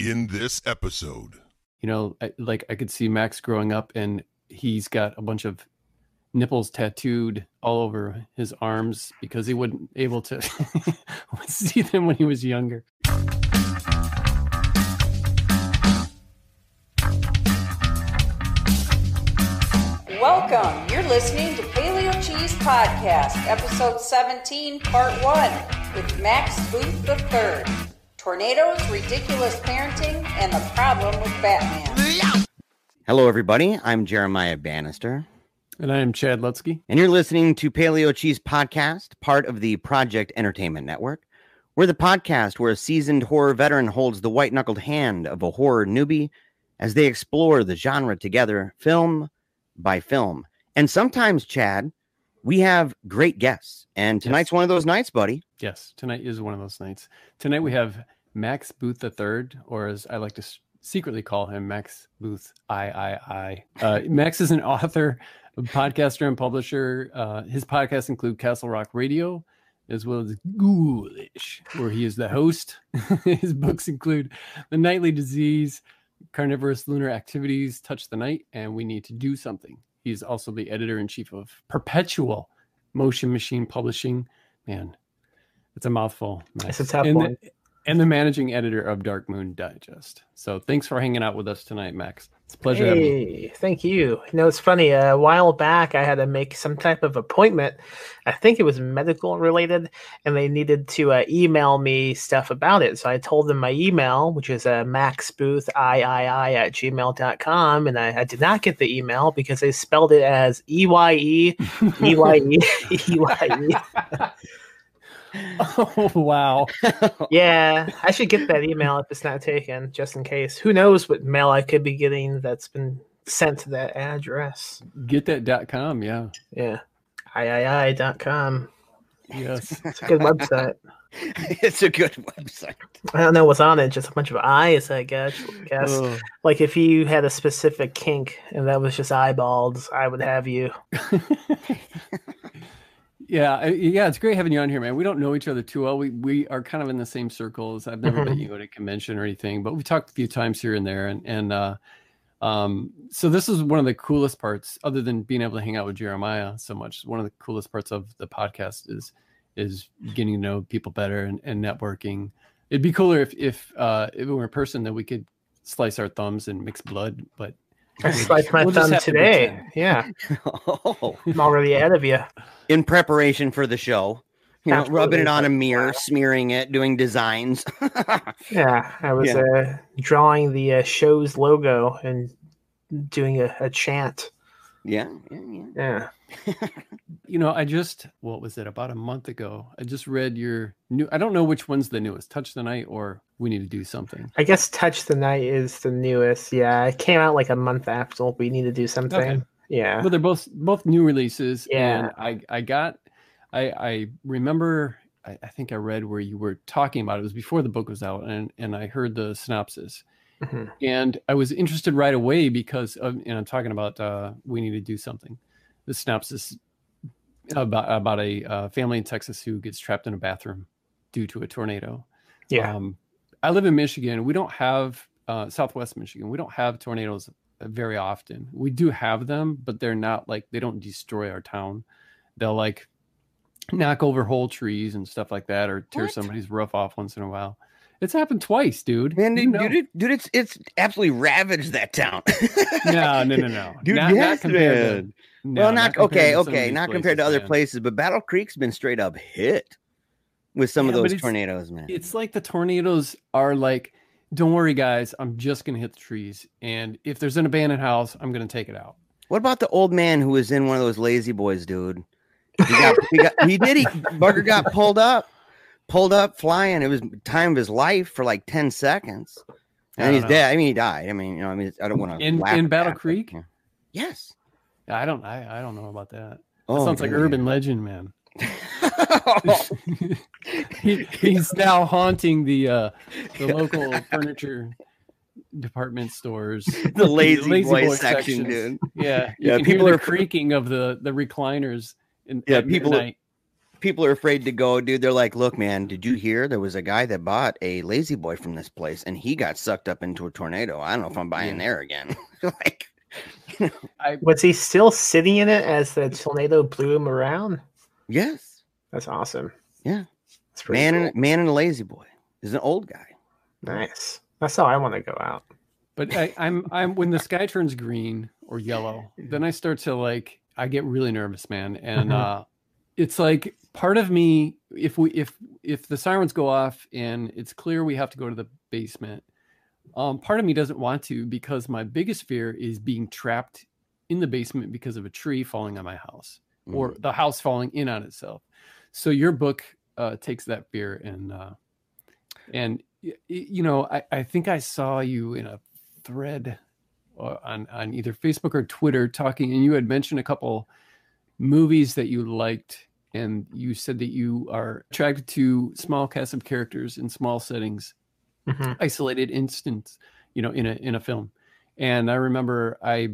in this episode. You know, I, like I could see Max growing up and he's got a bunch of nipples tattooed all over his arms because he wasn't able to see them when he was younger. Welcome. You're listening to Paleo Cheese Podcast, episode 17, part 1, with Max Booth III. Tornadoes, ridiculous parenting, and the problem with Batman. Hello, everybody. I'm Jeremiah Bannister, And I am Chad Lutsky. and you're listening to Paleo Cheese Podcast, part of the Project Entertainment Network. We're the podcast where a seasoned horror veteran holds the white knuckled hand of a horror newbie as they explore the genre together, film by film. And sometimes, Chad, we have great guests. And tonight's one of those nights, buddy. Yes, tonight is one of those nights. Tonight we have Max Booth III, or as I like to secretly call him, Max Booth I I I. Uh, Max is an author, a podcaster, and publisher. Uh, his podcasts include Castle Rock Radio, as well as Ghoulish, where he is the host. his books include The Nightly Disease, Carnivorous Lunar Activities, Touch the Night, and We Need to Do Something. He's also the editor in chief of Perpetual Motion Machine Publishing. Man, it's a mouthful. It's a tough and one. The, and the managing editor of Dark Moon Digest. So thanks for hanging out with us tonight, Max. It's a pleasure having you. Hey, thank you. You know, it's funny. A while back, I had to make some type of appointment. I think it was medical related, and they needed to uh, email me stuff about it. So I told them my email, which is uh, maxboothii at gmail.com. And I, I did not get the email because they spelled it as E Y E E Y E E Y E. Oh wow. Yeah, I should get that email if it's not taken, just in case. Who knows what mail I could be getting that's been sent to that address. Get that dot com, yeah. Yeah. III.com. Yes. It's a good website. it's a good website. I don't know what's on it, just a bunch of eyes, I guess. guess. Oh, Like if you had a specific kink and that was just eyeballs, I would have you. Yeah, yeah, it's great having you on here, man. We don't know each other too well. We we are kind of in the same circles. I've never met Mhm. you at a convention or anything, but we've talked a few times here and there. And and uh, um, so this is one of the coolest parts, other than being able to hang out with Jeremiah so much. One of the coolest parts of the podcast is is getting to know people better and, and networking. It'd be cooler if if uh, if it were a person that we could slice our thumbs and mix blood, but I we'll sliced just- my we'll just thumb have to today. pretend. Yeah, Oh. I'm already ahead of you. in preparation for the show. You know, rubbing it on a mirror, smearing it, doing designs. Yeah, I was Yeah. Uh, drawing the uh, show's logo and doing a, a chant. yeah, yeah, yeah. Yeah. You know, I just what was it about a month ago? I just read your new. I don't know which one's the newest, Touch the Night or We Need to Do Something. I guess Touch the Night is the newest. Yeah, it came out like a month after we need to do something. Okay. Yeah. But they're both both new releases. Yeah. And I I got I I remember I, I think I read where you were talking about it. It was before the book was out, and and I heard the synopsis, Mhm. and I was interested right away because of and I'm talking about uh, We Need to Do Something. The synopsis about about a uh, family in Texas who gets trapped in a bathroom due to a tornado. Yeah. Um, I live in Michigan. We don't have uh, Southwest Michigan. We don't have tornadoes very often. We do have them, but they're not like they don't destroy our town. They'll like knock over whole trees and stuff like that, or tear What? somebody's roof off once in a while. It's happened twice, dude. Man, You dude, know. dude, it, dude, it's it's absolutely ravaged that town. no, no, no, no. Dude, not, yes, not compared to. No, well, not, compared okay, of okay, not compared to other man. places, but Battle Creek's been straight up hit with some of Yeah, but those tornadoes, man. It's like the tornadoes are like, don't worry, guys, I'm just gonna hit the trees, and if there's an abandoned house, I'm gonna take it out. What about the old man who was in one of those lazy boys, dude? He got, he got, he did. He bugger got pulled up, pulled up, flying. It was time of his life for like ten seconds, and he's know. dead. I mean, he died. I mean, you know, I mean, I don't want to In- in Battle Creek? Yes. I don't, I, I don't know about that. That Oh, sounds like dude. urban legend, man. he, he's now haunting the uh, the local furniture department stores. the lazy, lazy boy, boy section, sections. dude. Yeah, Yeah, people are- the creaking of the the recliners. In, Yeah, people- midnight. people are afraid to go, dude. They're like, look, man, did you hear there was a guy that bought a lazy boy from this place and he got sucked up into a tornado? I don't know if I'm buying Yeah. there again. like, I Was he still sitting in it as the tornado blew him around? yes, That's awesome. Yeah. That's pretty man, cool. and man, and a lazy boy is an old guy. nice. That's how I want to go out. But I, I'm I'm when the sky turns green or yellow, then I start to like I get really nervous, man. And Mhm. uh it's like part of me if we if if the sirens go off and it's clear we have to go to the basement, um part of me doesn't want to because my biggest fear is being trapped in the basement because of a tree falling on my house or Mm. the house falling in on itself. So your book uh takes that fear and uh and you know I, I think I saw you in a thread uh, on on either Facebook or Twitter talking, and you had mentioned a couple movies that you liked, and you said that you are attracted to small cast of characters in small settings, Mhm. isolated instance, you know, in a in a film. And I remember I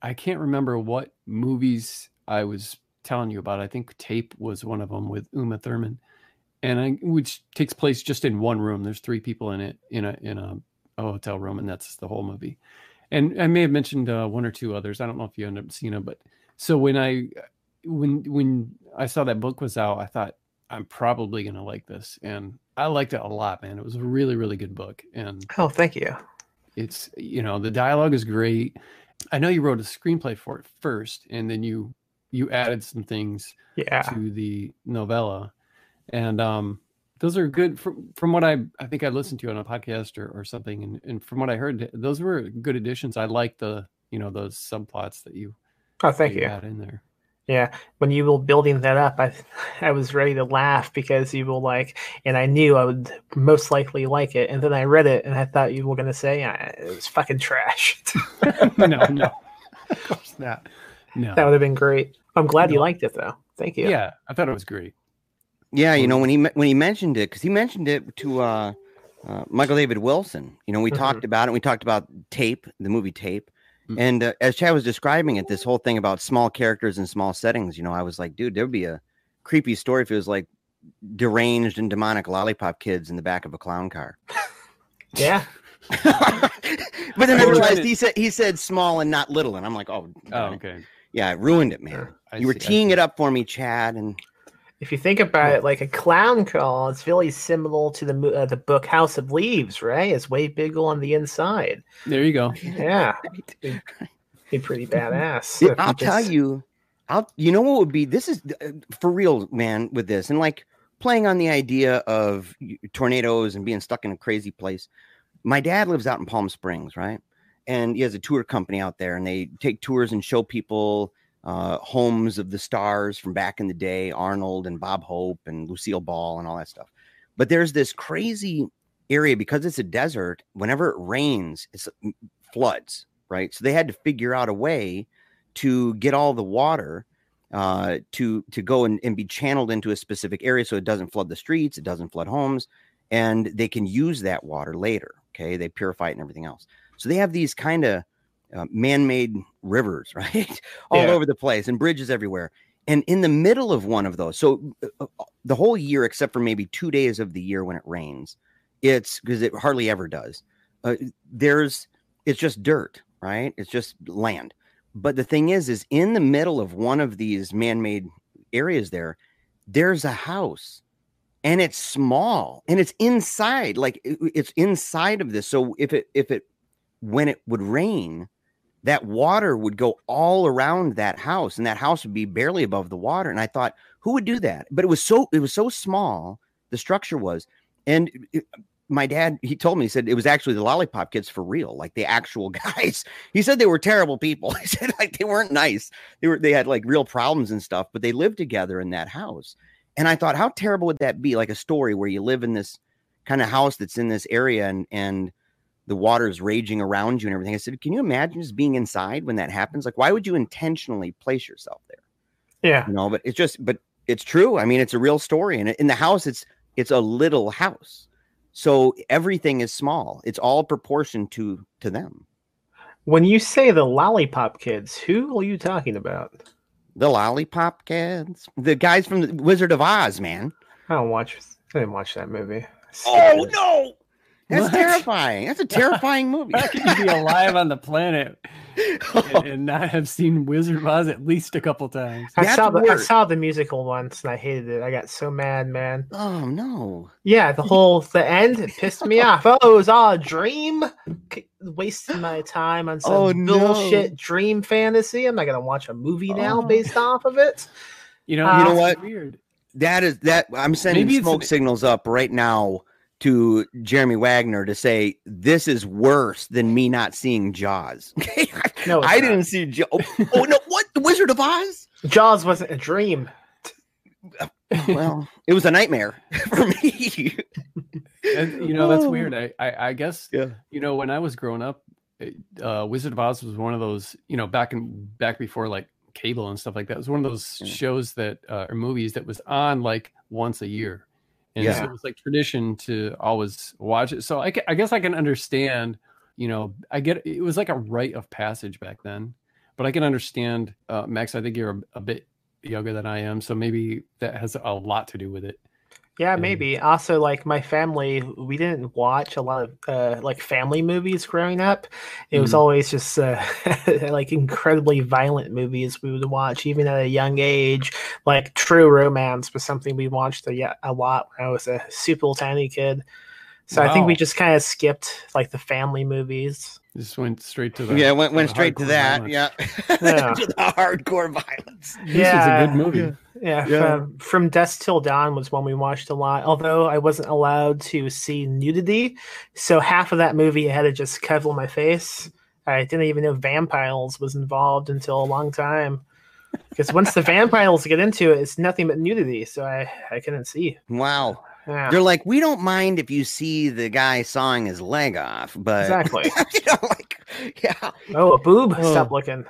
I can't remember what movies I was telling you about. I think Tape was one of them with Uma Thurman, and I, which takes place just in one room. There's three people in it in a in a, a hotel room, and that's the whole movie. And I may have mentioned uh, one or two others. I don't know if you ended up seeing them, but so when I when when I saw that book was out, I thought I'm probably gonna like this, and I liked it a lot, man. It was a really really good book, and Oh, thank you. it's you know the dialogue is great i know you wrote a screenplay for it first and then you you added some things Yeah. to the novella and um those are good from from what i i think i listened to on a podcast or, or something and, and from what i heard those were good additions i like the you know those subplots that you, Oh, thank that you. had in there Yeah, when you were building that up, I I was ready to laugh because you were like, and I knew I would most likely like it, and then I read it and I thought you were gonna say "Ah, it was fucking trash. no no of course not no that would have been great. I'm glad you liked it though. Thank you. yeah i thought it was great Yeah, you know when he when he mentioned it because he mentioned it to uh, uh, Michael David Wilson. You know, we Mhm. talked about it. We talked about Tape, the movie Tape, Mm. and uh, as Chad was describing it, this whole thing about small characters and small settings. You know, I was like, dude, there would be a creepy story if it was like deranged and demonic lollipop kids in the back of a clown car. Yeah. but then I realized he said he said small and not little, and I'm like, oh, oh okay yeah, it ruined it, man. I you were see, I teeing it up for me, Chad, and If you think about it, like a clown call, it's really similar to the uh, the book House of Leaves, right? It's way bigger on the inside. there you go Yeah, be pretty badass. Yeah, I'll tell you, I'll you know what would be this is uh, for real, man, with this and like playing on the idea of tornadoes and being stuck in a crazy place. My dad lives out in Palm Springs, right? And he has a tour company out there, and they take tours and show people uh, homes of the stars from back in the day, Arnold and Bob Hope and Lucille Ball and all that stuff. But there's this crazy area because it's a desert. Whenever it rains, it's mm, floods, right? So they had to figure out a way to get all the water uh, to to go and, and be channeled into a specific area so it doesn't flood the streets, it doesn't flood homes, and they can use that water later. Okay, they purify it and everything else. So they have these kind of uh, man-made rivers, right, all Yeah. over the place, and bridges everywhere. And in the middle of one of those, so uh, uh, the whole year, except for maybe two days of the year when it rains, it's because it hardly ever does. Uh, there's it's just dirt, right? It's just land. But the thing is, is in the middle of one of these man-made areas there, there's a house and it's small and it's inside, like it- it's inside of this. So if it if it when it would rain, that water would go all around that house and that house would be barely above the water. And I thought, who would do that? But it was so it was so small, the structure was, and it- my dad he told me he said it was actually the lollipop kids for real like the actual guys he said they were terrible people he said like they weren't nice they were they had like real problems and stuff but they lived together in that house and i thought how terrible would that be like a story where you live in this kind of house that's in this area and and the water is raging around you and everything i said can you imagine just being inside when that happens like why would you intentionally place yourself there Yeah. you know but it's just but it's true i mean it's a real story and in the house it's it's a little house so everything is small it's all proportioned to to them When you say the lollipop kids, who are you talking about? The Lollipop Kids, the guys from the Wizard of Oz, man. I don't watch. I didn't watch that movie. Oh no, that's What? terrifying. That's a terrifying movie. How can you be alive on the planet and, and not have seen Wizard of Oz at least a couple times? I That's saw the I saw the musical once and I hated it. I got so mad, man. oh no. Yeah, the whole the end it pissed me off. Oh, it was all a dream. K- Wasting my time on some Oh, no. bullshit dream fantasy. I'm not gonna watch a movie now Oh. based off of it. You know, Uh, You know what? Weird. That is that I'm sending Maybe smoke an- signals up right now to Jeremy Wagner to say this is worse than me not seeing Jaws. No, I not. didn't see Jaws. Oh, oh, no, what? The Wizard of Oz? Jaws wasn't a dream. Well, it was a nightmare for me. And, you know, that's Oh. weird. I, I, I guess Yeah. you know when I was growing up, uh, Wizard of Oz was one of those. You know, back in back before like cable and stuff like that. It was one of those Yeah. shows that uh, or movies that was on like once a year, and so Yeah. it was like tradition to always watch it. So I, I guess I can understand. You know, I get it was like a rite of passage back then, but I can understand. Uh, Max, I think you're a, a bit younger than I am, so maybe that has a lot to do with it. Yeah, And- maybe. Also, like my family, we didn't watch a lot of uh, like family movies growing up. It was Mhm. always just uh, like incredibly violent movies we would watch, even at a young age. Like True Romance was something we watched a, a lot when I was a super tiny kid. So I think we just kind of skipped like the family movies. Just went straight to the yeah, went, went straight to that. violence. Yeah. Yeah. to the hardcore violence. This is a good movie. yeah. Yeah, Yeah. From, from Dusk Till Dawn was one we watched a lot. Although I wasn't allowed to see nudity, so half of that movie I had to just cover my face. I didn't even know vampires was involved until a long time. Because once the vampires get into it, it's nothing but nudity, so I I couldn't see. Wow. Yeah, They're like, we don't mind if you see the guy sawing his leg off, but exactly. you know, like, yeah, Oh, a boob! Oh. Stop looking.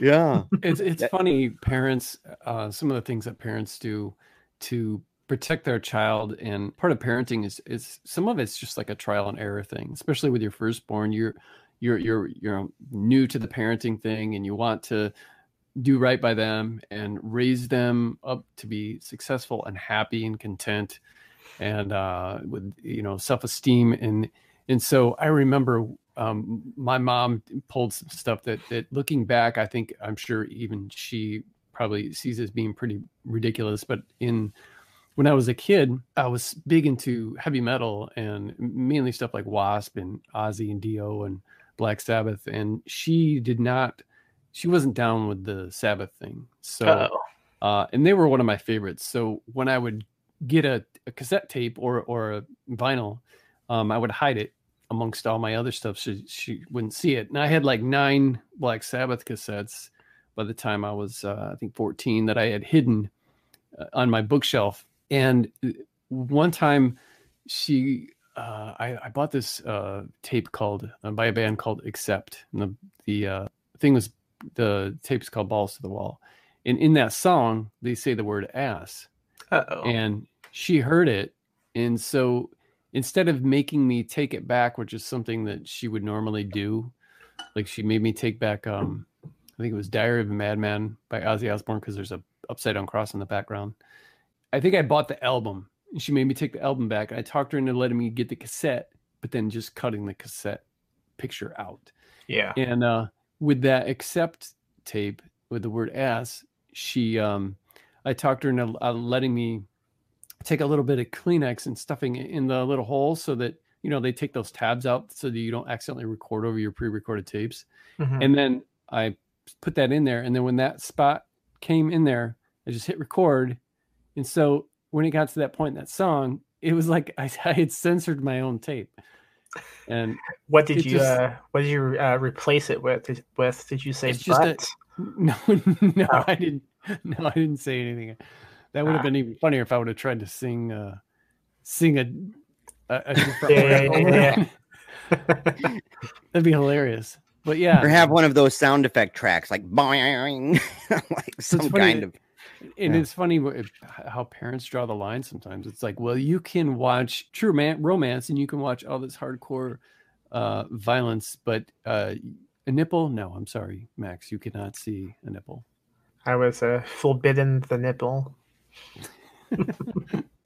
yeah, it's it's funny parents uh some of the things that parents do to protect their child and part of parenting is is some of it's just like a trial and error thing especially with your firstborn you're you're you're you're new to the parenting thing and you want to do right by them and raise them up to be successful and happy and content and uh with you know self-esteem and and so i remember um my mom pulled some stuff that that looking back i think i'm sure even she probably sees as being pretty ridiculous but in when i was a kid i was big into heavy metal and mainly stuff like wasp and ozzy and dio and black sabbath and she did not she wasn't down with the sabbath thing so uh, and they were one of my favorites. So when I would get a, a cassette tape or or a vinyl, um, I would hide it amongst all my other stuff so she wouldn't see it. And I had like nine Black Sabbath cassettes by the time I was uh, I think 14 that I had hidden uh, on my bookshelf. And uh, one time she uh, I, I bought this uh, tape called uh, by a band called Accept. And the the uh, thing was the tape's called Balls to the Wall and in that song they say the word ass Uh-oh. and she heard it and so instead of making me take it back which is something that she would normally do like she made me take back um i think it was diary of a madman by ozzy osbourne because there's a upside down cross in the background i think i bought the album and she made me take the album back i talked her into letting me get the cassette but then just cutting the cassette picture out yeah. and uh, with that accept tape with the word ass, she, um, I talked her into uh, letting me take a little bit of Kleenex and stuffing it in the little hole so that, you know, they take those tabs out so that you don't accidentally record over your pre recorded tapes. Mhm. And then I put that in there. And then when that spot came in there, I just hit record. And so when it got to that point in that song, it was like I, I had censored my own tape. And What did you just- uh what did you uh, replace it with? With did you say just a- No, no, Oh. I didn't. No, I didn't say anything. That would have Ah. been even funnier if I would have tried to sing, uh, sing a, a, a different Yeah, yeah, yeah. That'd be hilarious. But yeah, or have one of those sound effect tracks like boing, like some funny kind of. and yeah. it's funny how parents draw the line. Sometimes it's like, well, you can watch true man- romance and you can watch all this hardcore uh, violence, but uh, a nipple? No, I'm sorry, Max, you cannot see a nipple. I was uh, forbidden the nipple.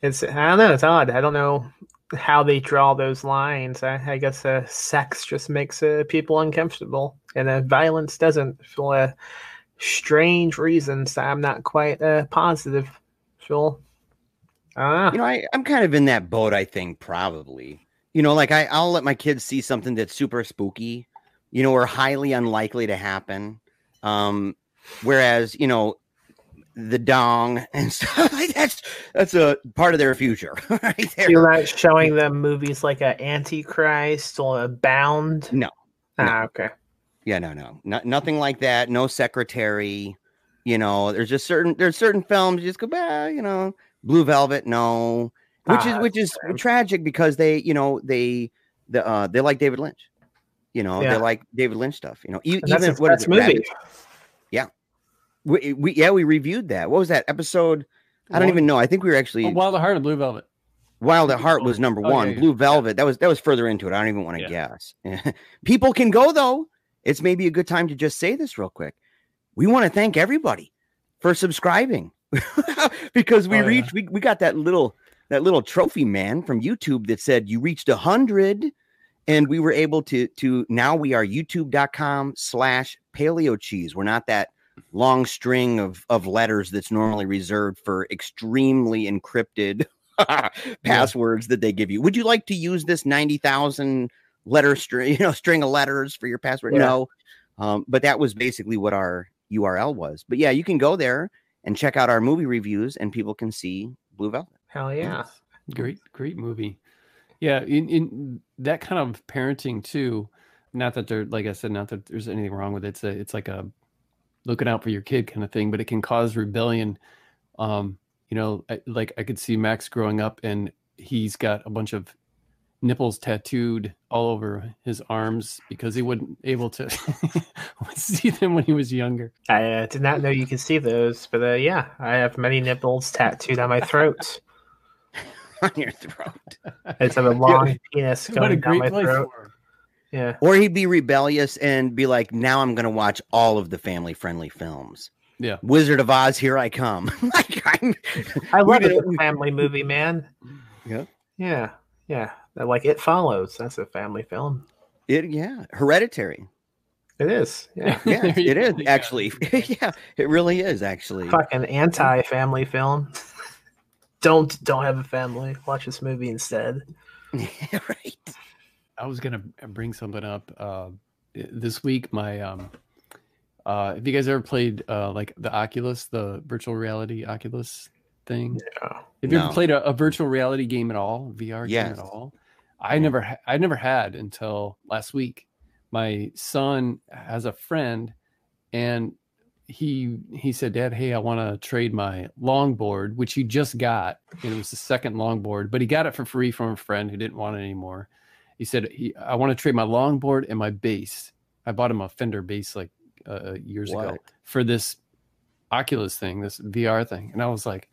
It's I don't know. It's odd. I don't know how they draw those lines. I, I guess uh, sex just makes uh, people uncomfortable, and uh, violence doesn't for uh, strange reasons I'm not quite uh, positive. Phil, uh, you know, I, I'm kind of in that boat. I think probably. You know, like I, I'll let my kids see something that's super spooky, you know, or highly unlikely to happen. Um, whereas, you know, the dong and stuff like that's that's a part of their future right there. You're not showing them movies like a Antichrist or a Bound. No. Ah, no. okay. Yeah, no, no, no, nothing like that. No secretary. You know, there's just certain there's certain films you just go, bah, you know, Blue Velvet, no, which ah, is which is tragic because they, you know, they the uh they like David Lynch. You know, yeah. they like David Lynch stuff. You know, even that's, what that's movie. Rabbit, we, we yeah, we reviewed that. What was that episode? I don't even know. I think we were actually oh, Wild at Heart and Blue Velvet. Wild at Heart was number oh, one. yeah, Blue Velvet that was that was further into it. I don't even want to guess. People can go though. It's maybe a good time to just say this real quick. We want to thank everybody for subscribing because we oh, reached we, we got that little that little trophy man from YouTube that said you reached a hundred and we were able to to now we are youtube.com slash paleo cheese we're not that long string of of letters that's normally reserved for extremely encrypted passwords yeah. that they give you. Would you like to use this 90,000 letter string, you know, string of letters for your password? Yeah. No. Um, but that was basically what our URL was. But yeah, you can go there and check out our movie reviews and people can see Blue Velvet. Hell yeah. Great, great movie. Yeah, in, in that kind of parenting too. Not that there, like I said, not that there's anything wrong with it. It's a, it's like a looking out for your kid kind of thing, but it can cause rebellion. Um, you know, I, like I could see Max growing up and he's got a bunch of nipples tattooed all over his arms because he wasn't able to see them when he was younger. I uh, did not know you could see those, but uh, yeah, I have many nipples tattooed on my throat. on your throat. It's a long yeah. penis going down my throat. Yeah. Or he'd be rebellious and be like, now I'm going to watch all of the family friendly films. Yeah. Wizard of Oz, here I come. like, I'm, I love a family movie, man. Yeah. Yeah. Yeah. Like It Follows. That's a family film. It, yeah. Hereditary. It is. Yeah. yeah, it is actually. yeah, it really is actually. Fucking anti-family film. don't don't have a family. Watch this movie instead. Yeah, right. I was gonna bring something up uh, this week. My um, uh, have you guys ever played uh, like the Oculus, the virtual reality Oculus thing? Yeah. Have you no. ever played a, a, virtual reality game at all, VR yes. game at all? I never, ha- I never had until last week. My son has a friend, and he he said, "Dad, hey, I want to trade my longboard, which he just got, and it was the second longboard, but he got it for free from a friend who didn't want it anymore." He said he, I want to trade my longboard and my bass. I bought him a Fender bass like uh, uh, years what? ago for this Oculus thing, this VR thing, and I was like,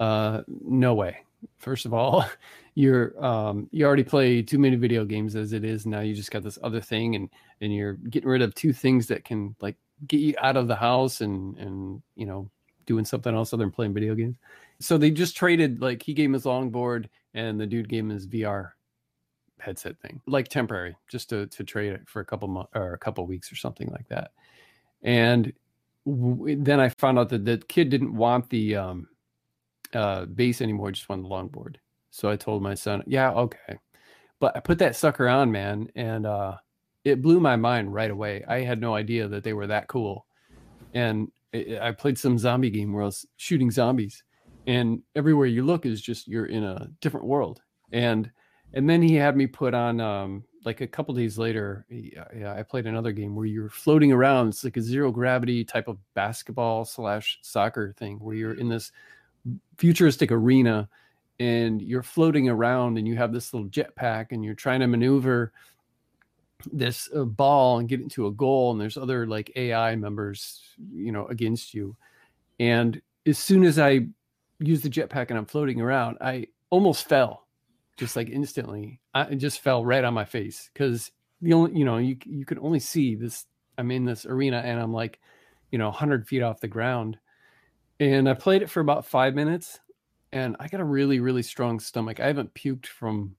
uh, no way. First of all, you're um, you already play too many video games as it is. Now you just got this other thing, and and you're getting rid of two things that can like get you out of the house and and you know doing something else other than playing video games. So they just traded like he gave him his longboard and the dude gave him his VR headset thing, like temporary, just to to trade it for a couple months or a couple weeks or something like that. And w- then I found out that the kid didn't want the um, uh, bass anymore; just wanted the longboard. So I told my son, "Yeah, okay." But I put that sucker on, man, and uh, it blew my mind right away. I had no idea that they were that cool. And it, I played some zombie game where I was shooting zombies, and everywhere you look is just you're in a different world. And and then he had me put on um, like a couple days later uh, yeah, i played another game where you're floating around. It's like a zero gravity type of basketball slash soccer thing where you're in this futuristic arena and you're floating around and you have this little jetpack and you're trying to maneuver this uh, ball and get into a goal and there's other like ai members you know against you. And as soon as i use the jetpack and i'm floating around i almost fell just like instantly. I, it just fell right on my face because the only you know you you could only see this. I'm in this arena and I'm like, you know, 100 feet off the ground, and I played it for about five minutes, and I got a really really strong stomach. I haven't puked from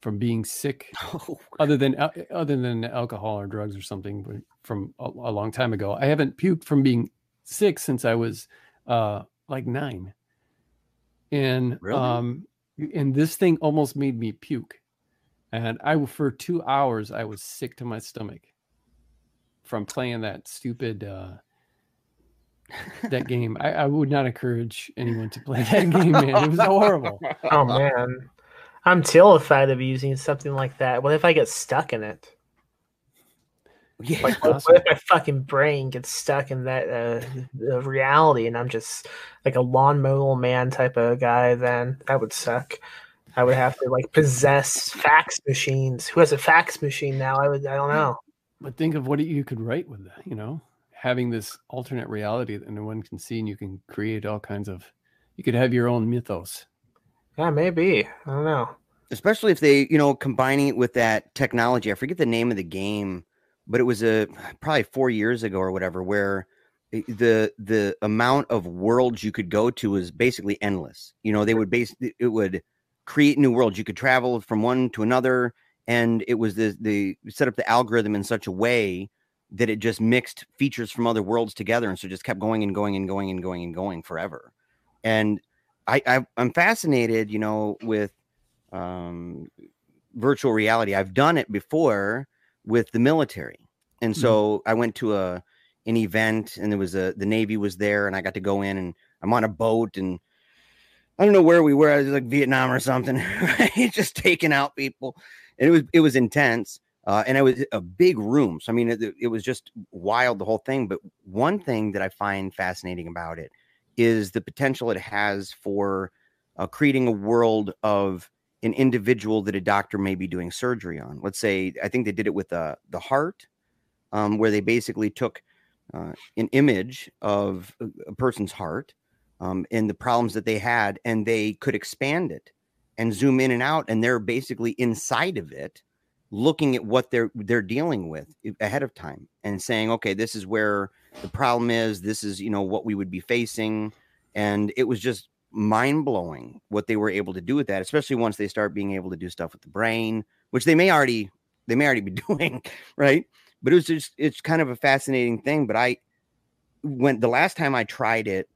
from being sick, Oh, other than other than alcohol or drugs or something but from a, a long time ago. I haven't puked from being sick since I was uh, like nine, and Really? um, and this thing almost made me puke, and I for two hours I was sick to my stomach from playing that stupid. Uh, that game, I, I would not encourage anyone to play that game, man. It was horrible. Oh man, I'm terrified of using something like that. What if I get stuck in it? Yeah. Like, what, what if my fucking brain gets stuck in that uh, reality, and I'm just like a lawn lawnmower man type of guy? Then that would suck. I would have to like possess fax machines. Who has a fax machine now? I would. I don't know. But think of what you could write with that, you know, having this alternate reality that no one can see, and you can create all kinds of. You could have your own mythos. Yeah, maybe. I don't know. especially if they you know combining it with that technology i forget the name of the game but it was a probably four years ago or whatever where the the amount of worlds you could go to is basically endless. You know they would base it would create new worlds. You could travel from one to another and it was the the set up the algorithm in such a way that it just mixed features from other worlds together and so just kept going and going and going and going and going forever. And i, I i'm fascinated you know with um, virtual reality. I've done it before with the military, and so I went to a an event, and there was a the Navy was there, and I got to go in, and I'm on a boat, and I don't know where we were, I was like Vietnam or something, right? just taking out people, and it was it was intense. Uh, and it was a big room. So, I mean, it, it was just wild, the whole thing. But one thing that I find fascinating about it is the potential it has for uh, creating a world of an individual that a doctor may be doing surgery on. Let's say, I think they did it with uh, the heart, um, where they basically took uh, an image of a, a person's heart um, and the problems that they had, and they could expand it and zoom in and out, and they're basically inside of it, looking at what they're they're dealing with ahead of time and saying, okay, this is where the problem is. This is you know what we would be facing, and it was just mind blowing what they were able to do with that, especially once they start being able to do stuff with the brain, which they may already they may already be doing, right? But it was just it's kind of a fascinating thing. But I when the last time I tried it,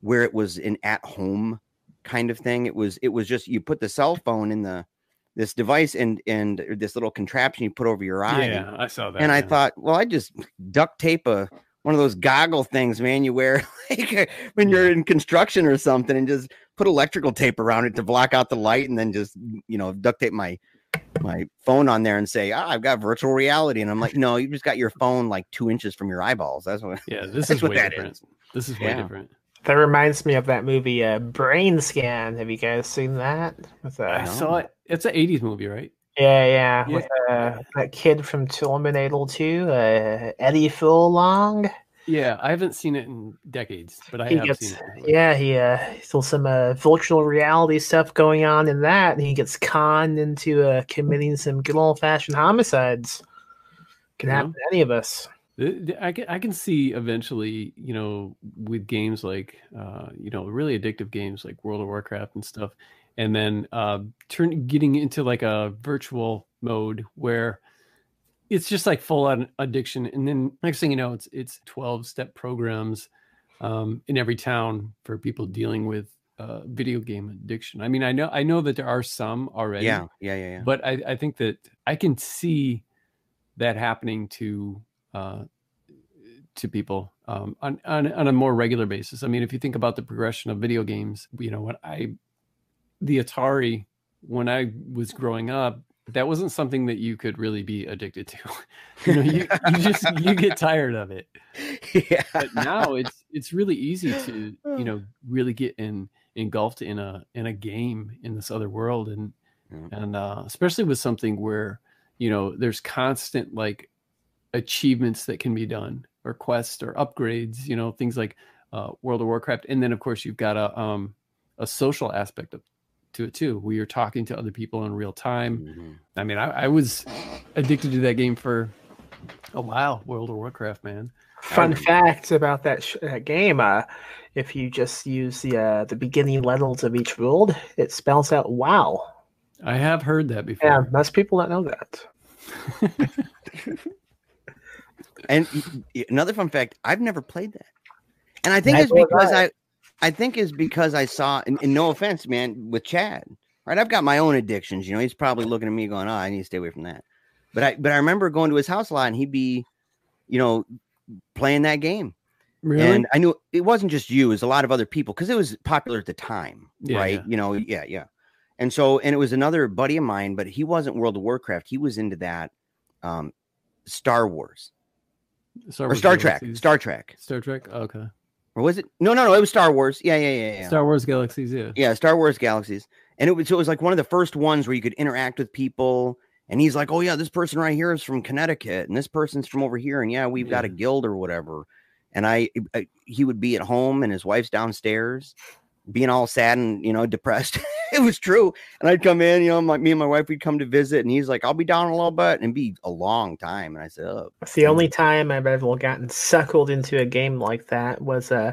where it was an at home kind of thing, it was it was just you put the cell phone in the this device and and this little contraption you put over your eye. Yeah, I saw that. And I thought, well, I just duct tape a one of those goggle things, man, you wear like when you're in construction or something, and just put electrical tape around it to block out the light, and then just you know duct tape my my phone on there and say, ah, I've got virtual reality, and I'm like, no, you just got your phone like two inches from your eyeballs. That's what. yeah, this is what way that different. is. This is way Yeah. different. That reminds me of that movie, uh, Brainscan. Have you guys seen that? With, uh, I saw it. It's an '80s movie, right? Yeah, yeah, Yeah. with uh, that kid from Terminator 2, uh, Eddie Furlong. Yeah, I haven't seen it in decades, but I He have gets, seen it. yeah, he uh, there's some uh, virtual reality stuff going on in that, and he gets conned into uh, committing some good old fashioned homicides. Can happen to any of us. I can I can see eventually, you know, with games like, uh, you know, really addictive games like World of Warcraft and stuff, and then uh, turn getting into like a virtual mode where it's just like full on addiction, and then next thing you know, it's it's twelve step programs um, in every town for people dealing with uh, video game addiction. I mean, I know I know that there are some already, Yeah, yeah, yeah, yeah. but I, I think that I can see that happening to uh, to people um, on, on on a more regular basis. I mean, if you think about the progression of video games, you know, when I the Atari when I was growing up, that wasn't something that you could really be addicted to. you know, you, you just you get tired of it. yeah. But now it's it's really easy to you know really get in engulfed in a in a game in this other world and Yeah. and uh, especially with something where you know there's constant like achievements that can be done or quests or upgrades you know things like uh, world of warcraft and then of course you've got a um a social aspect of, to it too where you're talking to other people in real time Mhm. i mean I, I was addicted to that game for a while world of warcraft man Fun I- fact about that, sh- that game: uh, if you just use the uh, the beginning letters of each world, it spells out "wow." I have heard that before. Yeah, most people don't know that. And y- y- another fun fact, I've never played that. And I think Neither it's have because I. I think is because I saw and, and no offense, man, with Chad. Right. I've got my own addictions. You know, he's probably looking at me going, Oh, I need to stay away from that. But I but I remember going to his house a lot and he'd be, you know, playing that game. really? And I knew it wasn't just you, it was a lot of other people because it was popular at the time. Yeah, right. yeah. You know, yeah, yeah. And so, and it was another buddy of mine, but he wasn't World of Warcraft. He was into that um Star Wars Star or Wars Star Trek. Star Trek. Star Trek. Okay. Or was it? No, no, no. It was Star Wars. Yeah, yeah, yeah, yeah. Star Wars Galaxies. Yeah. yeah, Star Wars Galaxies. And it was so it was like one of the first ones where you could interact with people. And he's like, "Oh yeah, this person right here is from Connecticut, and this person's from over here, and yeah, we've got a guild or whatever." And I, I, he would be at home, and his wife's downstairs, being all sad and you know depressed. it was true. And I'd come in, you know, my, me and my wife we'd come to visit, and he's like, "I'll be down a little bit," and be a long time. And I said, "Oh, It's the only time I've ever gotten suckled into a game like that was uh,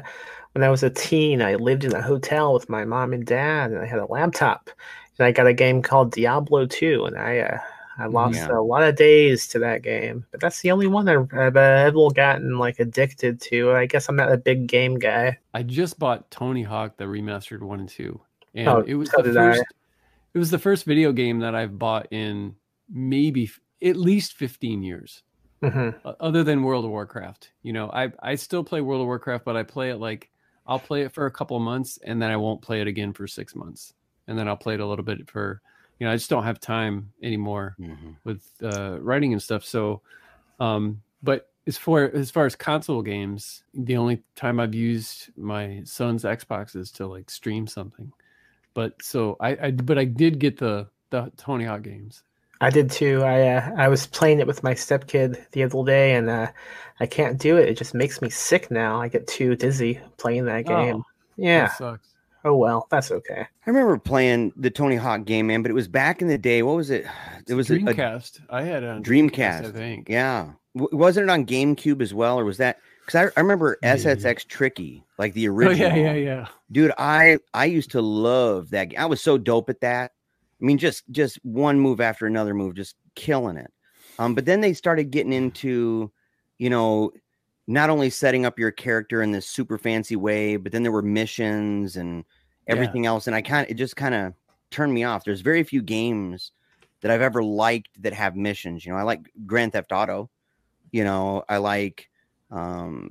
when I was a teen. I lived in a hotel with my mom and dad, and I had a laptop, and I got a game called Diablo 2, and I uh, I lost Yeah. a lot of days to that game. But that's the only one I've, I've uh, ever gotten like addicted to. I guess I'm not a big game guy. I just bought Tony Hawk the remastered one and two, and Oh, it was so the did I. first. It was the first video game that I've bought in maybe f- at least fifteen years, hmm o- other than World of Warcraft. You know, I I still play World of Warcraft, but I play it like I'll play it for a couple months, and then I won't play it again for six months, and then I'll play it a little bit for. You know, I just don't have time anymore mhm. with uh, writing and stuff. So, um, but as far as far as console games, the only time I've used my son's Xbox is to like stream something. But so I, I but I did get the the Tony Hawk games. I did too. I uh, I was playing it with my stepkid the other day, and uh, I can't do it. It just makes me sick now. I get too dizzy playing that game. Oh, yeah. that sucks. Oh well, that's okay. I remember playing the Tony Hawk game, man, but it was back in the day. What was it? It was a- a, Dreamcast. I had a Dreamcast. I think. Yeah. W- wasn't it on GameCube as well, or was that? Because I, I remember SSX Tricky, like the original. Oh yeah, yeah, yeah. Dude, I I used to love that. game. I was so dope at that. I mean, just just one move after another move, just killing it. Um, but then they started getting into, you know, not only setting up your character in this super fancy way, but then there were missions and Yeah. everything else. And I kind of it just kind of turned me off. There's very few games that I've ever liked that have missions. You know, I like Grand Theft Auto. You know, I like um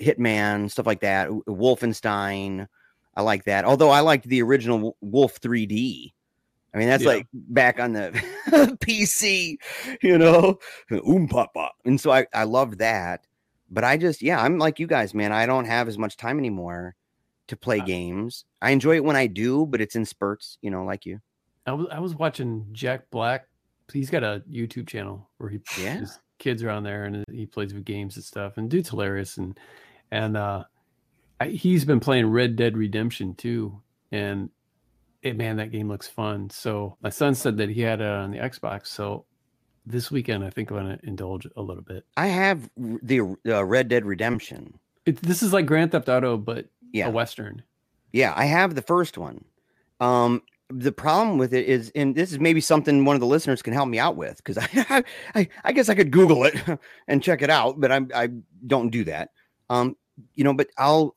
Hitman, stuff like that. Wolfenstein. I like that. Although I liked the original Wolf 3D. I mean, that's Yeah. like back on the PC, you know, oom papa. And so I, I loved that. But I just, yeah, I'm like you guys, man. I don't have as much time anymore to play Uh, games. I enjoy it when I do, but it's in spurts, you know, like you. I was I was watching Jack Black. He's got a YouTube channel where he Yeah. Kids around there and he plays with games and stuff. And dude's hilarious and and uh, I, he's been playing Red Dead Redemption too. And it, man, that game looks fun. So my son said that he had it on the Xbox. So this weekend, I think I'm gonna indulge a little bit. I have the uh, Red Dead Redemption. It, this is like Grand Theft Auto, but Yeah. a western. Yeah, I have the first one. Um, the problem with it is, and this is maybe something one of the listeners can help me out with, because I, I, I guess I could Google it and check it out, but I, I don't do that. Um, you know, but I'll,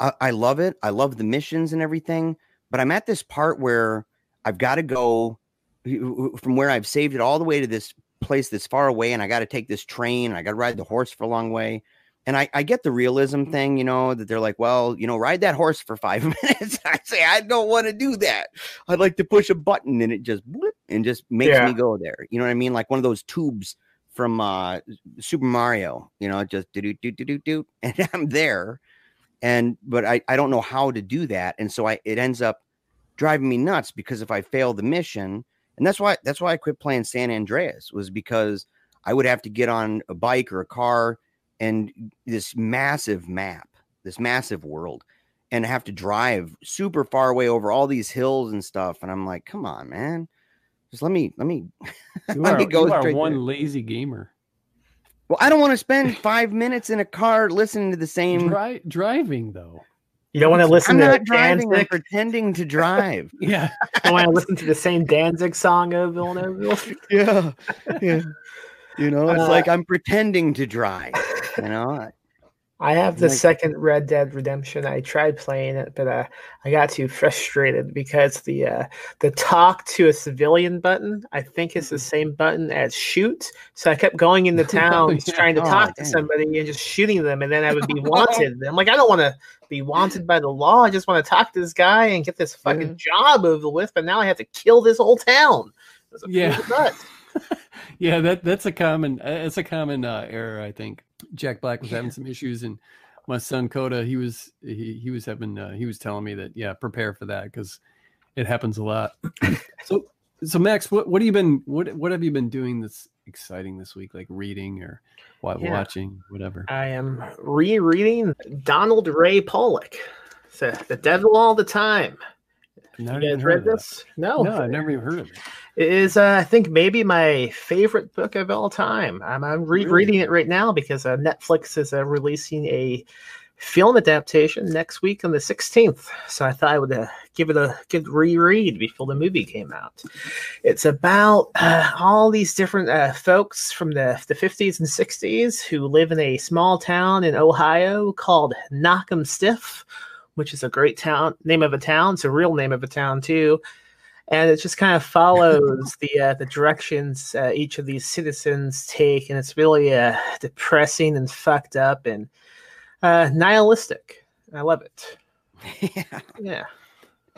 I, I love it. I love the missions and everything, but I'm at this part where I've got to go from where I've saved it all the way to this place that's far away, and I got to take this train, and I got to ride the horse for a long way and I, I get the realism thing, you know, that they're like, well, you know, ride that horse for five minutes. I say, I don't want to do that. I'd like to push a button and it just and just makes Yeah. me go there. You know what I mean? Like one of those tubes from uh Super Mario, you know, just do do do do do do, and I'm there. And but I, I don't know how to do that. And so I it ends up driving me nuts because if I fail the mission, and that's why that's why I quit playing San Andreas was because I would have to get on a bike or a car and this massive map, this massive world, and have to drive super far away over all these hills and stuff. And I'm like, come on, man. Just let me let me You let are, me go you are straight one there. lazy gamer. Well, I don't want to spend five minutes in a car listening to the same. Dri- driving though. You don't want to listen I'm to not driving. I'm Danzig. pretending to drive. Yeah. I want to listen to the same Danzig song over and over. yeah, yeah. You know, it's Uh, like I'm pretending to drive. You know, I have the Like- second Red Dead Redemption. I tried playing it, but uh, I got too frustrated because the uh, the talk to a civilian button I think is the same button as shoot. So I kept going into towns yeah. trying to Oh, talk to somebody and just shooting them, and then I would be wanted. I'm like, I don't want to be wanted by the law. I just want to talk to this guy and get this fucking job over with. But now I have to kill this whole town. Yeah. Yeah, that that's a common uh, it's a common uh, error. I think Jack Black was having some issues, and my son Coda he was he he was having uh, he was telling me that yeah, prepare for that because it happens a lot. so so Max, what what have you been what what have you been doing that's exciting this week? Like reading or Yeah. watching whatever. I am rereading Donald Ray Pollock. So the devil all the time. Not You guys read this? No. No, I've never even heard of it. It is, uh, I think, maybe my favorite book of all time. I'm, I'm rereading it right now because uh, Netflix is uh, releasing a film adaptation next week on the 16th. So I thought I would uh, give it a good reread before the movie came out. It's about uh, all these different uh, folks from the, the 50s and 60s who live in a small town in Ohio called Knock'em Stiff, which is a great town name of a town. It's a real name of a town, too and it just kind of follows the uh, the directions uh, each of these citizens take, and it's really uh, depressing and fucked up and uh, nihilistic. I love it. yeah. Yeah,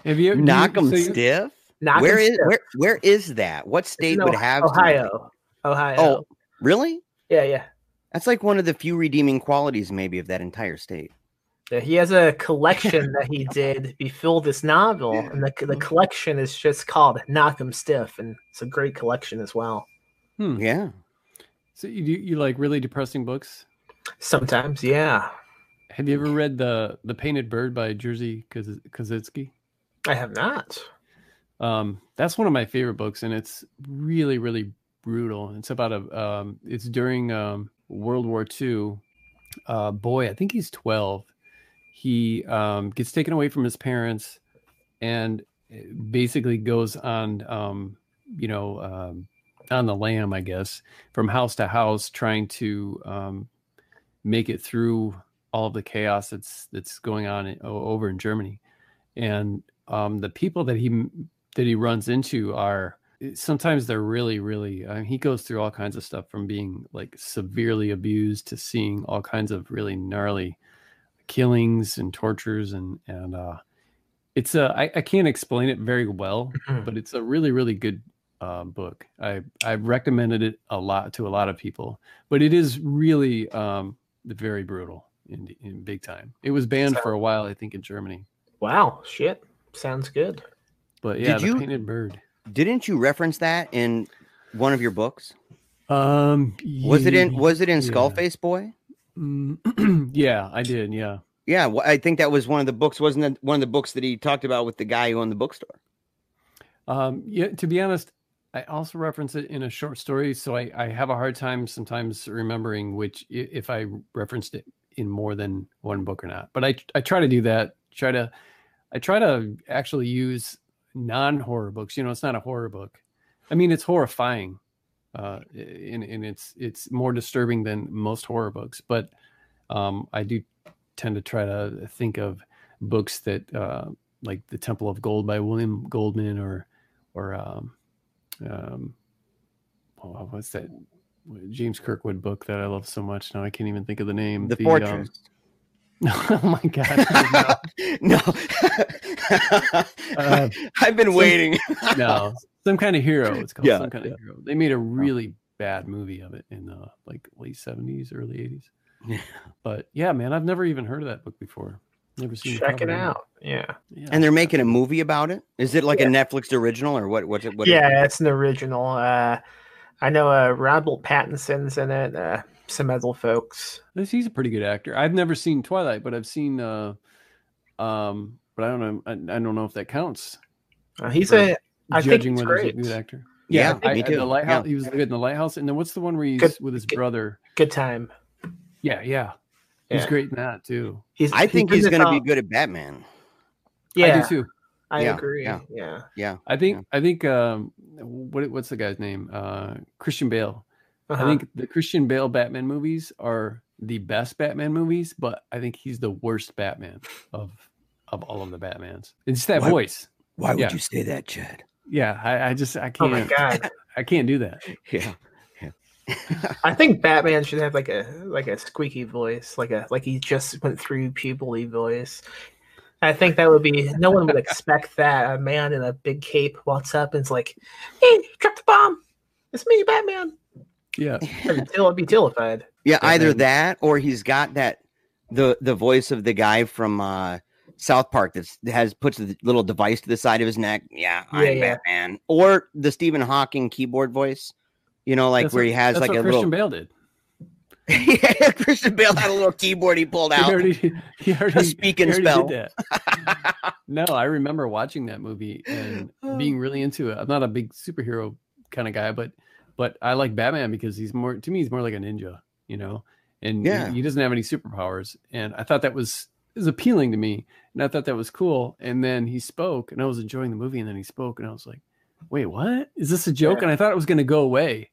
Have you knock do you- them so you- stiff. Knock 'em Where is stiff. where where is that? What state would Oh- have Ohio? Ohio. Oh, really? yeah, yeah. That's like one of the few redeeming qualities, maybe, of that entire state. Yeah, he has a collection that he did before this novel, and the, the collection is just called Knock 'em Stiff, and it's a great collection as well. Hmm. Yeah. So you you like really depressing books? Sometimes, yeah. Have you ever read the the Painted Bird by Jerzy Koz- Kosinski? I have not. Um, that's one of my favorite books, and it's really, really brutal. It's about a, um, it's during um, World War II. Uh, boy, I think he's twelve. He um, gets taken away from his parents, and uh, basically goes on, um, you know, um, on the lam, I guess, from house to house, trying to um, make it through all of the chaos that's that's going on in, over in Germany, and um, the people that he that he runs into are sometimes they're really really I mean, he goes through all kinds of stuff from being like severely abused to seeing all kinds of really gnarly killings and tortures and and uh it's a I, I can't explain it very well Mhm. but it's a really really good uh, book i i've recommended it a lot to a lot of people but it is really um very brutal in, in big time it was banned for a while i think in germany Wow, shit. Sounds good. but yeah Did the you- painted bird Didn't you reference that in one of your books? um Was it in Was it in yeah. Skullface Boy? Mm, yeah i did yeah Yeah, wh- I think that was one of the books. Wasn't that one of the books that he talked about with the guy who owned the bookstore? Um, yeah, to be honest, I also reference it in a short story, so I, I have a hard time sometimes remembering which if I referenced it in more than one book or not. But I I try to do that. Try to I try to actually use non horror books. You know, it's not a horror book. I mean, it's horrifying, uh, and and it's it's more disturbing than most horror books. But um, I do tend to try to think of books that uh, like the Temple of Gold by William Goldman or or um, um, oh, what's that James Kirkwood book that I love so much? Now I can't even think of the name. The, um, Fortress. oh my god! no. Uh, I've been some- waiting. no, some kind of hero. It's called Yeah, some kind of hero. They made a really bad movie of it in uh, like late seventies, early eighties. Yeah. But yeah, man, I've never even heard of that book before. Never seen. Check it out. Yeah. Yeah. and they're making a movie about it. Is it like a Netflix original or what? What's it? What is it? yeah, it's an original. Uh, I know uh, Robert Pattinson's in it. Uh, some other folks. He's a pretty good actor. I've never seen Twilight, but I've seen. uh um, but I don't know. I, I don't know if that counts. Uh, he's For a. I think judging he's whether he's a good actor. Yeah, I, me I- too. The lighthouse. He was good in the lighthouse, and then what's the one where he's Good- with his good- brother? Good time. Yeah, yeah. He's Yeah. great in that too. He's, I think good he's going to be good at Batman. Yeah, I do too. I Yeah, agree. yeah. Yeah. Yeah. I think. I think. Um, what what's the guy's name? Uh, Christian Bale. Uh-huh. I think the Christian Bale Batman movies are the best Batman movies, but I think he's the worst Batman of of all of the Batmans. It's that Why- voice. Why would Yeah. you say that, Chad? Yeah, I, I just I Oh my can't god. I can't do that. Yeah. I think Batman should have like a like a squeaky voice, like a like he just went through puberty voice. I think that would be no one would expect that. A man in a big cape walks up and is like, "Hey, drop the bomb! It's me, Batman." Yeah, I'd be, I'd be terrified. Yeah, either Batman. that or he's got that the the voice of the guy from uh South Park that's, that has puts the little device to the side of his neck. Yeah, I'm Yeah, yeah. Batman. Or the Stephen Hawking keyboard voice. You know, like That's where what- he has that's like what a Christian little. Bale did. yeah, Christian Bale had a little keyboard he pulled He out. already, he already, A speak and he already spell. no, I remember watching that movie and being really into it. I'm not a big superhero kind of guy, but but I like Batman because he's more to me he's more like a ninja, you know. And Yeah. he, he doesn't have any superpowers, and I thought that was it was appealing to me, and I thought that was cool. And then he spoke, and I was enjoying the movie, and then he spoke, and I was like, "Wait, what? Is this a joke?" Yeah. And I thought it was going to go away,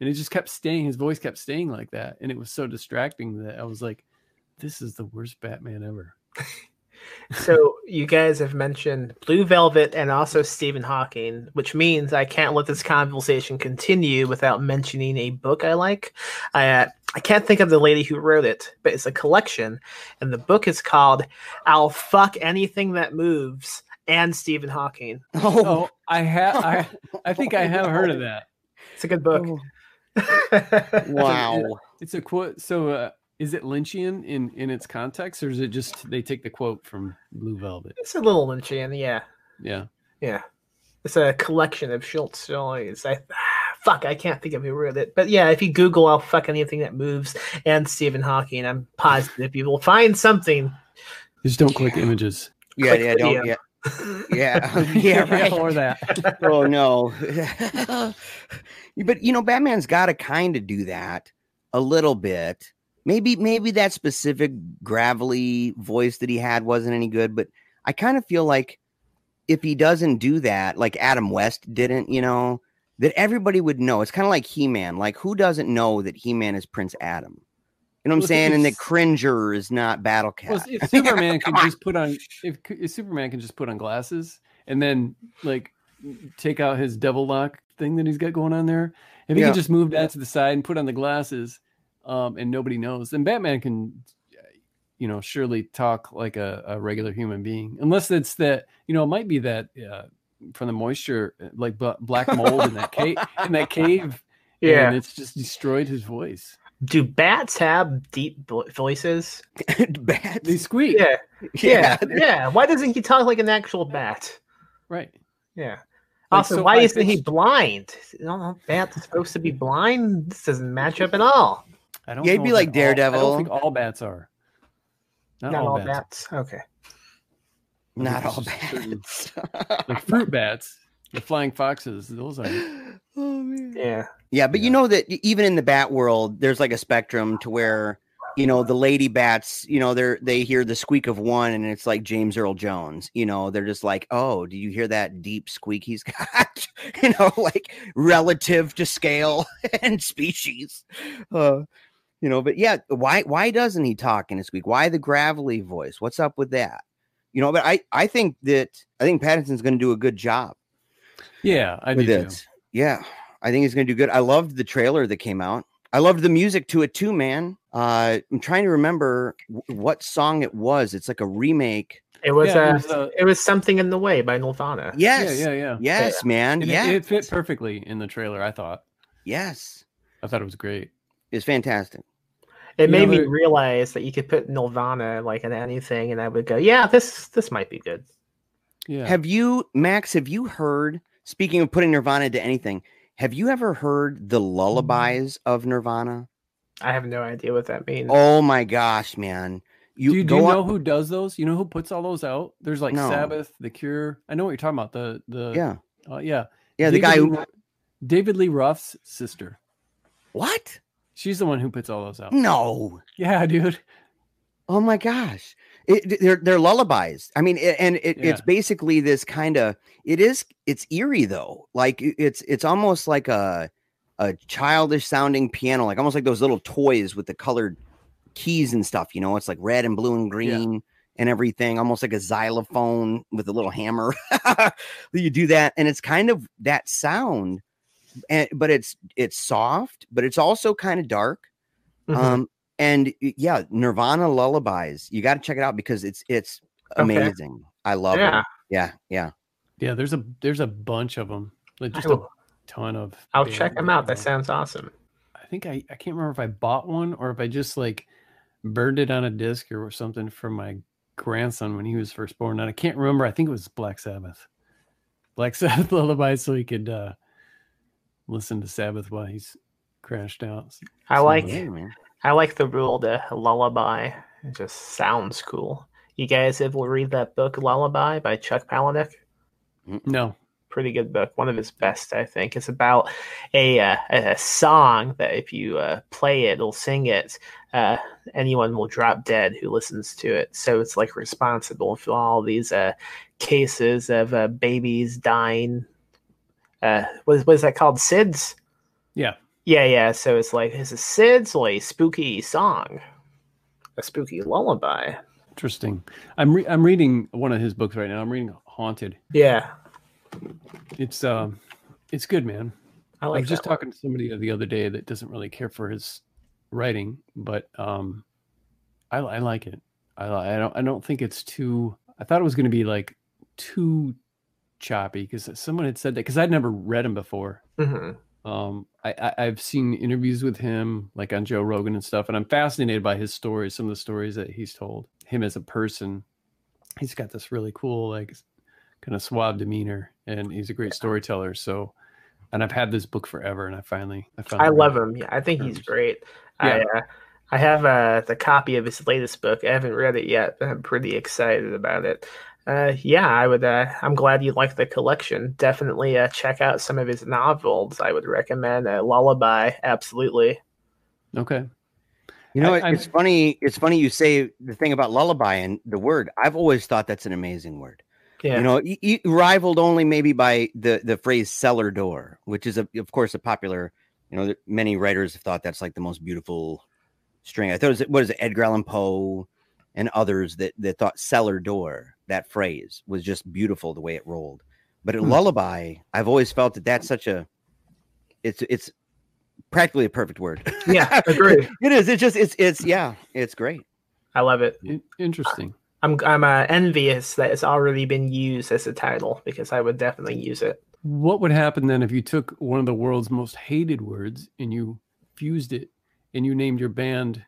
and it just kept staying. His voice kept staying like that, and it was so distracting that I was like, "This is the worst Batman ever." So you guys have mentioned Blue Velvet and also Stephen Hawking, which means I can't let this conversation continue without mentioning a book I like. I uh, I can't think of the lady who wrote it, but it's a collection, and the book is called "I'll Fuck Anything That Moves" and Stephen Hawking. Oh, Oh, I have. I I think I have heard of that. It's a good book. wow. It's a quote. So, uh, is it Lynchian in in its context, or is it just they take the quote from Blue Velvet? it's a little Lynchian, yeah, Yeah. yeah. It's a collection of short stories. I fuck, I can't think of who wrote it, but yeah, if you Google "I'll fuck anything that moves" and Stephen Hawking, I'm positive you will find something. Just don't click images. Yeah, Click yeah, don't, yeah, yeah, yeah, right. or that. oh no but you know batman's got to kind of do that a little bit maybe maybe that specific gravelly voice that he had wasn't any good but i kind of feel like if he doesn't do that like adam west didn't you know that everybody would know. It's kind of like he-man like who doesn't know that he-man is prince adam? You know what i'm Well, saying? And that cringer is not battle cat Well, if Superman can just put on if, if Superman can just put on glasses and then like take out his devil lock thing that he's got going on there, if he Yeah. can just move that to the side and put on the glasses, um, and nobody knows, then Batman can, you know, surely talk like a, a regular human being, unless it's that you know it might be that uh, from the moisture, like bla- black mold in that cave in that cave. Yeah. and it's just destroyed his voice. Do bats have deep voices? bats They squeak, Yeah, yeah, they're- yeah. Why doesn't he talk like an actual bat? right? Yeah. Like, Also, so why isn't he blind? You bats are supposed to be blind. This doesn't match up at all. I don't. Yeah, he'd know be that like all- I Daredevil. don't think all bats are. Not, Not, all, all bats. bats. Okay. Not all it's just bats Like fruit bats, the flying foxes. Those are. oh man Yeah. Yeah, but Yeah. you know that even in the bat world, there's like a spectrum to where you know the lady bats, you know, they're they hear the squeak of one, and it's like James Earl Jones. You know, they're just like, oh, do you hear that deep squeak he's got? you know, like relative to scale and species. Uh, you know, but yeah, why why doesn't he talk in a squeak? Why the gravelly voice? What's up with that? You know, but I I think that I think Pattinson's going to do a good job Yeah, I do too. Yeah, I think he's going to do good. I loved the trailer that came out. I loved the music to it too, man. Uh, I'm trying to remember w- what song it was. It's like a remake. It was, Yeah, it uh, was, uh, it was something in the way by Nirvana. Yes, Yeah, yeah, yeah. yes, man. And it- yeah, it, fit perfectly in the trailer. I thought. yes, I thought it was great. it's fantastic. It You made know, me realize that you could put Nirvana like in anything, and I would go, "Yeah, this this might be good." Yeah. Have you, Max? Have you heard? Speaking of putting Nirvana into anything, have you ever heard the lullabies of Nirvana? I have no idea what that means. Oh my gosh, man! You do you, do you on- know who does those? You know who puts all those out? There's like No. Sabbath, The Cure. I know what you're talking about. The the Yeah, uh, yeah yeah. The guy who David Lee Roth's sister. What? She's the one who puts all those out. No. Yeah, dude. Oh my gosh. It, they're they're lullabies. I mean, it, and it, it's basically this kind of. It is. It's eerie though. Like it's it's almost like a a childish sounding piano, like almost like those little toys with the colored keys and stuff. You know, it's like red and blue and green and everything, almost like a xylophone with a little hammer. you do that, and it's kind of that sound, and but it's it's soft, but it's also kind of dark. Mhm. Um, and yeah, Nirvana lullabies. You got to check it out because it's it's Okay. amazing. I love yeah, it. Yeah, yeah. Yeah, there's a there's a bunch of them. Like just I a will- ton of. I'll check them out. That sounds awesome. I think I I can't remember if I bought one or if I just like burned it on a disc or something from my grandson when he was first born. And I can't remember. I think it was Black Sabbath. Black Sabbath lullaby, so he could uh listen to Sabbath while he's crashed out. I like Hey. I like the rule the lullaby. It just sounds cool. You guys ever read that book Lullaby by Chuck Palahniuk? No. Pretty good book. One of his best, I think. It's about a uh, a a song that if you uh, play it or sing it, uh, anyone will drop dead who listens to it. So it's like responsible for all these uh, cases of uh, babies dying. Uh, what, is, what is that called? SIDS? Yeah. Yeah, yeah. So it's like it's a SIDS or a spooky song, a spooky lullaby. Interesting. I'm re- I'm reading one of his books right now. I'm reading Haunted. Yeah, It's um it's good, man. I I like was just one. talking to somebody the other day that doesn't really care for his writing, but um, I, I like it. I I don't I don't think it's too. I thought it was going to be like too choppy because someone had said that because I'd never read him before. Mhm. Um, I, I I've seen interviews with him like on Joe Rogan and stuff, and I'm fascinated by his stories. Some of the stories that he's told. Him as a person, he's got this really cool like kind of suave demeanor, and he's a great storyteller. So, and I've had this book forever, and I finally I finally I love him. Yeah, I think he's great. Yeah. I uh, I have uh, the copy of his latest book. I haven't read it yet, but I'm pretty excited about it. Uh, yeah, I would. Uh, I'm glad you like the collection. Definitely uh, check out some of his novels. I would recommend uh, Lullaby. Absolutely. Okay. You know, I- it- I'm- it's funny. It's funny you say the thing about lullaby and the word. I've always thought that's an amazing word. Yeah. You know, y- y- rivaled only maybe by the the phrase cellar door, which is a, of course a popular. You know, many writers have thought that's like the most beautiful string. I thought it was what is it, Edgar Allan Poe and others that that thought cellar door that phrase was just beautiful the way it rolled. But at Hmm. lullaby, I've always felt that that's such a it's it's practically a perfect word. yeah. Agree. it is. It's just it's it's yeah, it's great. I love it. Interesting. I'm I'm uh, envious that it's already been used as a title because I would definitely use it. What would happen then if you took one of the world's most hated words and you fused it and you named your band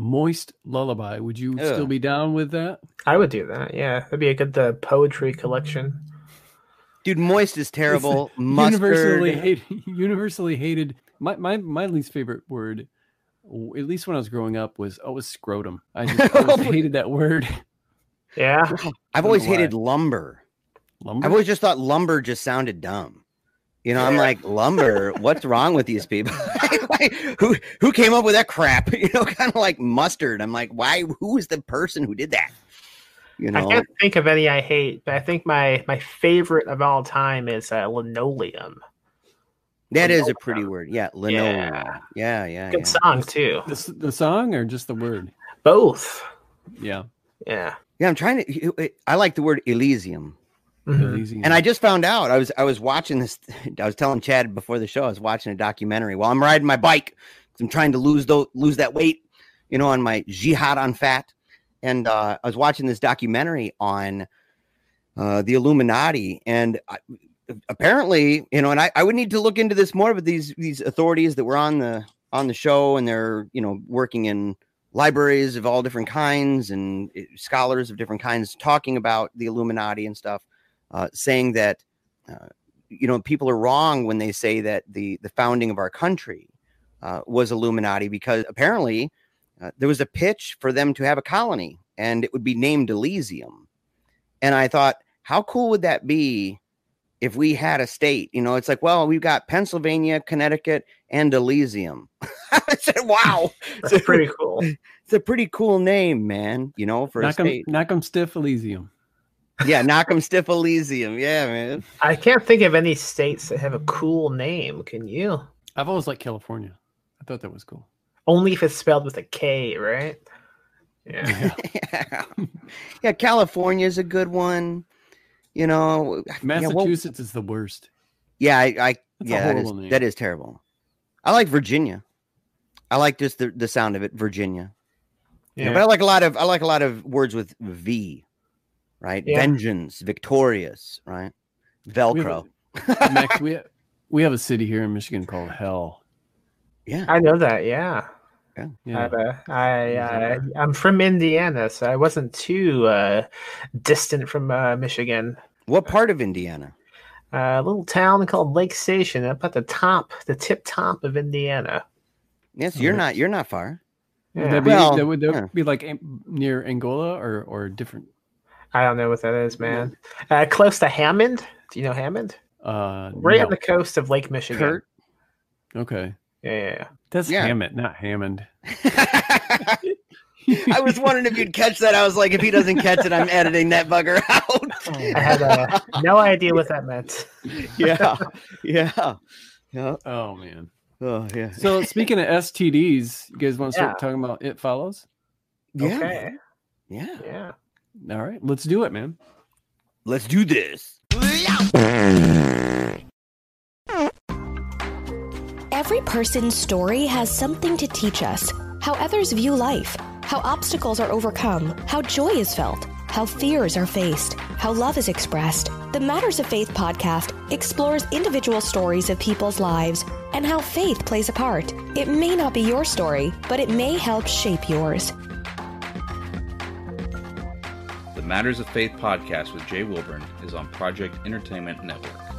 Moist Lullaby? Would you still be down with that? I would do that. Yeah, that'd be a good uh, poetry collection. Dude, moist is terrible. Universally hated. Universally hated. My, my my least favorite word, at least when I was growing up, was always scrotum. I just always hated that word. Yeah. I've always hated lumber. Lumber. I've always just thought lumber just sounded dumb. You know, I'm like, lumber, what's wrong with these people? Like, who who came up with that crap? You know, kind of like mustard. I'm like, why who is the person who did that? You know, I can't think of any I hate, but I think my my favorite of all time is uh, linoleum. that is a pretty word. Yeah, linoleum. Yeah, yeah, Good yeah. song too. the, the song or just the word? Both. Yeah. Yeah. Yeah, I'm trying to I like the word Elysium. Mhm. And I just found out I was I was watching this. I was telling Chad before the show. I was watching a documentary while I'm riding my bike. I'm trying to lose those lose that weight, you know, on my jihad on fat. And uh, I was watching this documentary on uh, the Illuminati, and I, apparently, you know, and I, I would need to look into this more. But these these authorities that were on the on the show, and they're you know working in libraries of all different kinds and uh, scholars of different kinds talking about the Illuminati and stuff uh, saying that uh, you know people are wrong when they say that the the founding of our country uh, was Illuminati because apparently uh, there was a pitch for them to have a colony and it would be named Elysium, and I thought, how cool would that be if we had a state. You know, it's like, well, we've got Pennsylvania, Connecticut, and Elysium. I said, wow, That's pretty cool. it's a pretty cool name, man. You know, for a Knock 'em, state. knock 'em stiff Elysium. Yeah, knock 'em stiff Elysium. Yeah, man. I can't think of any states that have a cool name. Can you? I've always liked California. I thought that was cool. Only if it's spelled with a K, right? Yeah. yeah. yeah, California's a good one. You know, yeah, well- Massachusetts is the worst. Yeah, I, I That's yeah, that is, name. that is terrible. I like Virginia. I like just the, the sound of it, Virginia. You know, Yeah. but I like a lot of I like a lot of words with V, right? Yeah. Vengeance, victorious, right? Velcro. Max, we we have a city here in Michigan called Hell. yeah. I know that. Yeah. Yeah. I've, uh, I uh, I'm from Indiana, so I wasn't too uh, distant from uh, Michigan. What part of Indiana? a little town called Lake Station, up at the top, the tip top of Indiana. Yes, Oh, you're not you're not far. Would that be, Well, that would that yeah. be like near Angola or or different? I don't know what that is, man. Uh, close to Hammond. Do you know Hammond? Uh, Right no. on the coast of Lake Michigan. Kurt? Okay, Yeah, yeah, yeah. that's Yeah. Hammett, not Hammond. I was wondering if you'd catch that. I was like, if he doesn't catch it, I'm editing that bugger out. I had uh, no idea what that meant. yeah, yeah, yeah. Oh man. Oh yeah. So speaking of STDs, you guys want to start Yeah. talking about it follows? yeah, Okay. yeah. Yeah. All right, let's do it, man. Let's do this. Every person's story has something to teach us how others view life, how obstacles are overcome, how joy is felt, how fears are faced, how love is expressed. The Matters of Faith podcast explores individual stories of people's lives and how faith plays a part. It may not be your story, but it may help shape yours. Matters of Faith podcast with Jay Wilburn is on Project Entertainment Network.